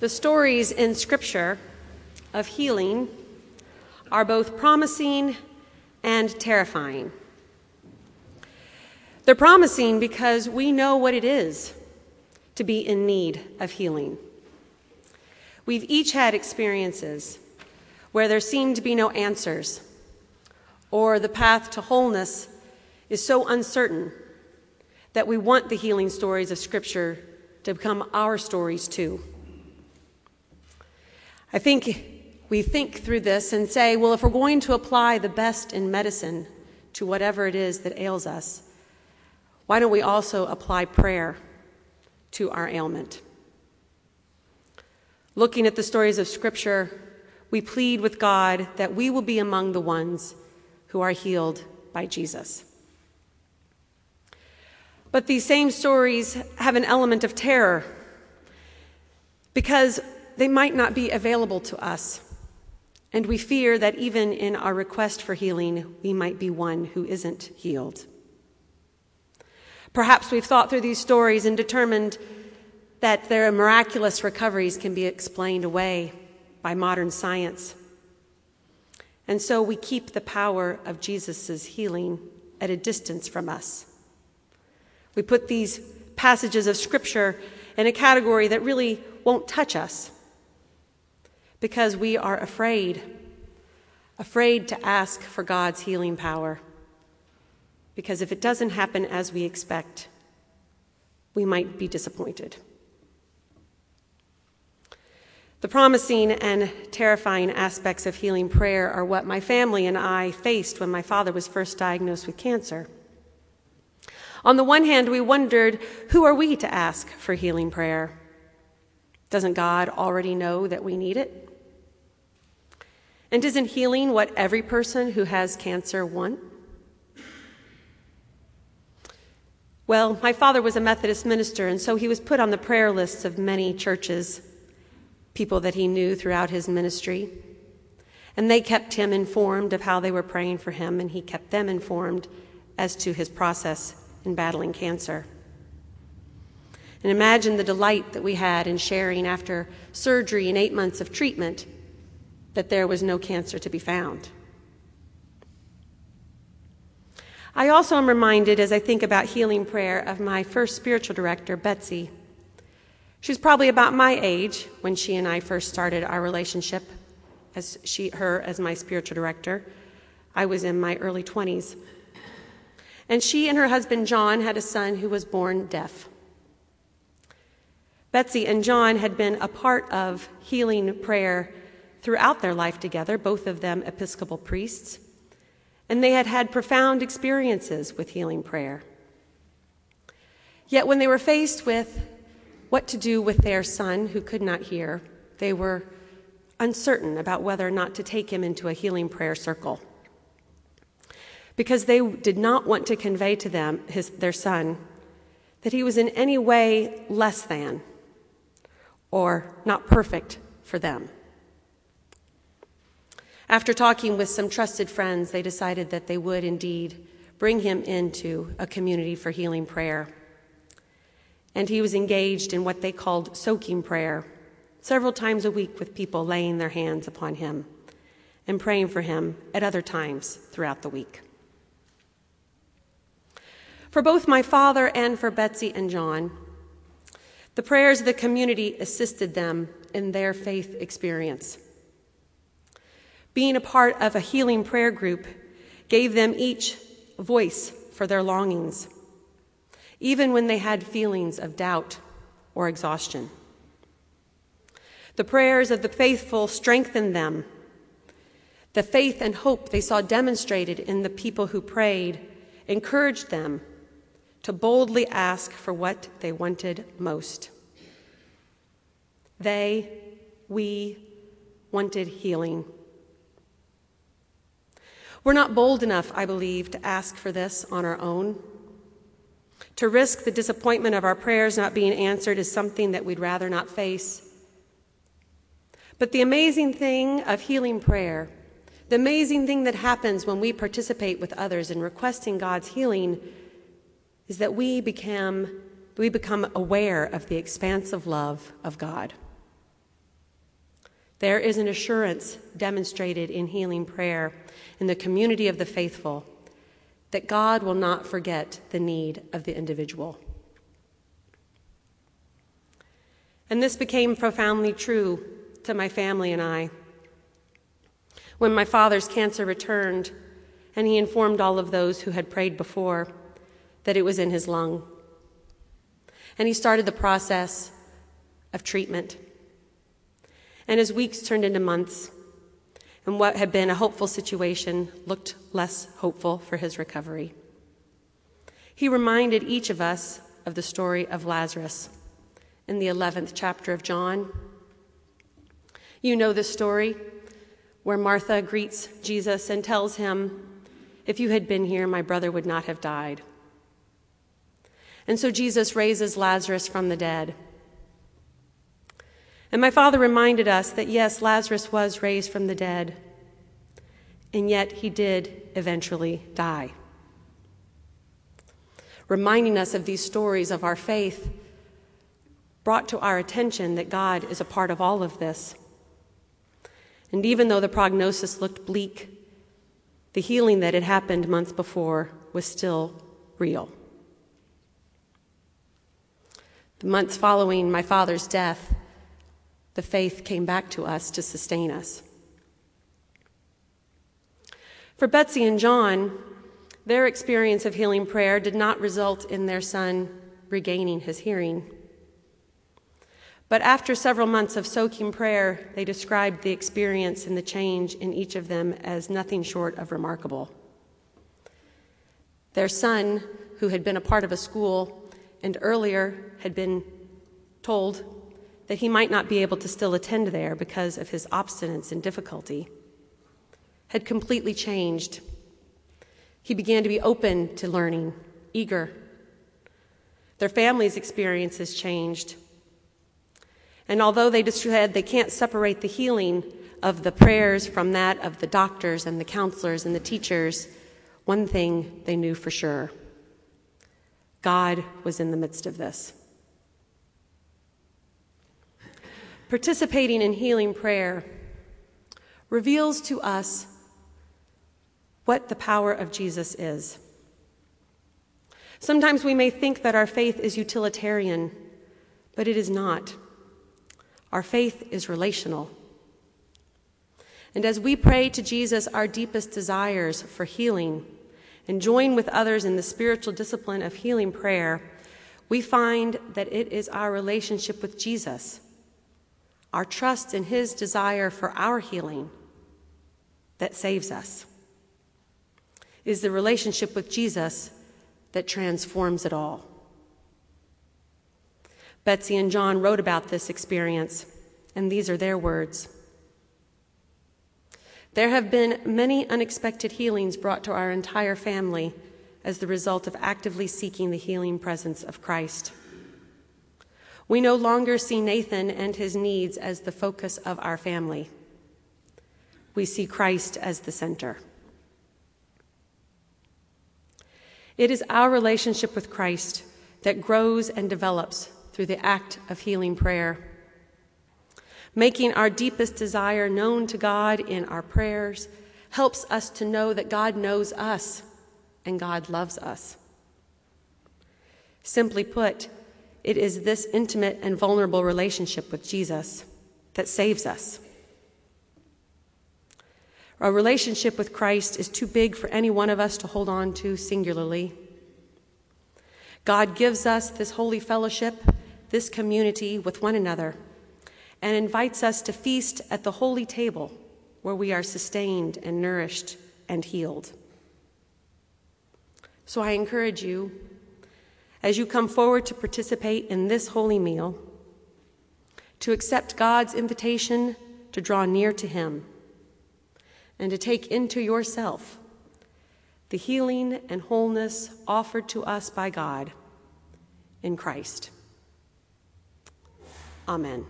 The stories in Scripture of healing are both promising and terrifying. They're promising because we know what it is to be in need of healing. We've each had experiences where there seem to be no answers, or the path to wholeness is so uncertain that we want the healing stories of Scripture to become our stories too. I think we think through this and say, well, if we're going to apply the best in medicine to whatever it is that ails us, why don't we also apply prayer to our ailment? Looking at the stories of Scripture, we plead with God that we will be among the ones who are healed by Jesus. But these same stories have an element of terror because they might not be available to us. And we fear that even in our request for healing, we might be one who isn't healed. Perhaps we've thought through these stories and determined that their miraculous recoveries can be explained away by modern science. And so we keep the power of Jesus' healing at a distance from us. We put these passages of Scripture in a category that really won't touch us because we are afraid, afraid to ask for God's healing power. Because if it doesn't happen as we expect, we might be disappointed. The promising and terrifying aspects of healing prayer are what my family and I faced when my father was first diagnosed with cancer. On the one hand, we wondered who are we to ask for healing prayer? Doesn't God already know that we need it? And isn't healing what every person who has cancer want? Well, my father was a Methodist minister, and so he was put on the prayer lists of many churches, people that he knew throughout his ministry. And they kept him informed of how they were praying for him, and he kept them informed as to his process in battling cancer. And imagine the delight that we had in sharing after surgery and eight months of treatment that there was no cancer to be found. I also am reminded as I think about healing prayer of my first spiritual director, Betsy. She was probably about my age when she and I first started our relationship as she her as my spiritual director. I was in my early 20s. And she and her husband John had a son who was born deaf. Betsy and John had been a part of healing prayer throughout their life together, both of them Episcopal priests, and they had had profound experiences with healing prayer. Yet when they were faced with what to do with their son who could not hear, they were uncertain about whether or not to take him into a healing prayer circle. Because they did not want to convey to them, his, their son, that he was in any way less than or not perfect for them. After talking with some trusted friends, they decided that they would indeed bring him into a community for healing prayer. And he was engaged in what they called soaking prayer, several times a week with people laying their hands upon him and praying for him at other times throughout the week. For both my father and for Betsy and John, the prayers of the community assisted them in their faith experience. Being a part of a healing prayer group gave them each voice for their longings, even when they had feelings of doubt or exhaustion. The prayers of the faithful strengthened them. The faith and hope they saw demonstrated in the people who prayed encouraged them to boldly ask for what they wanted most. They, we, wanted healing. We're not bold enough, I believe, to ask for this on our own. To risk the disappointment of our prayers not being answered is something that we'd rather not face. But the amazing thing of healing prayer, the amazing thing that happens when we participate with others in requesting God's healing, is that we become, we become aware of the expansive love of God. There is an assurance demonstrated in healing prayer in the community of the faithful that God will not forget the need of the individual. And this became profoundly true to my family and I. When my father's cancer returned, and he informed all of those who had prayed before that it was in his lung. And he started the process of treatment. And as weeks turned into months, and what had been a hopeful situation looked less hopeful for his recovery. He reminded each of us of the story of Lazarus in the 11th chapter of John. You know the story where Martha greets Jesus and tells him, If you had been here, my brother would not have died. And so Jesus raises Lazarus from the dead. And my father reminded us that yes, Lazarus was raised from the dead, and yet he did eventually die. Reminding us of these stories of our faith brought to our attention that God is a part of all of this. And even though the prognosis looked bleak, the healing that had happened months before was still real. The months following my father's death, the faith came back to us to sustain us. For Betsy and John, their experience of healing prayer did not result in their son regaining his hearing. But after several months of soaking prayer, they described the experience and the change in each of them as nothing short of remarkable. Their son, who had been a part of a school and earlier had been told that he might not be able to still attend there because of his obstinance and difficulty, had completely changed. He began to be open to learning, eager. Their family's experiences changed. And although they just said they can't separate the healing of the prayers from that of the doctors and the counselors and the teachers, one thing they knew for sure God was in the midst of this. Participating in healing prayer reveals to us what the power of Jesus is. Sometimes we may think that our faith is utilitarian, but it is not. Our faith is relational. And as we pray to Jesus our deepest desires for healing and join with others in the spiritual discipline of healing prayer, we find that it is our relationship with Jesus our trust in His desire for our healing that saves us. It is the relationship with Jesus that transforms it all. Betsy and John wrote about this experience, and these are their words. There have been many unexpected healings brought to our entire family as the result of actively seeking the healing presence of Christ. We no longer see Nathan and his needs as the focus of our family. We see Christ as the center. It is our relationship with Christ that grows and develops through the act of healing prayer. Making our deepest desire known to God in our prayers helps us to know that God knows us and God loves us. Simply put, it is this intimate and vulnerable relationship with Jesus that saves us. Our relationship with Christ is too big for any one of us to hold on to singularly. God gives us this holy fellowship, this community with one another, and invites us to feast at the holy table where we are sustained and nourished and healed. So I encourage you as you come forward to participate in this holy meal, to accept God's invitation to draw near to Him, and to take into yourself the healing and wholeness offered to us by God in Christ. Amen.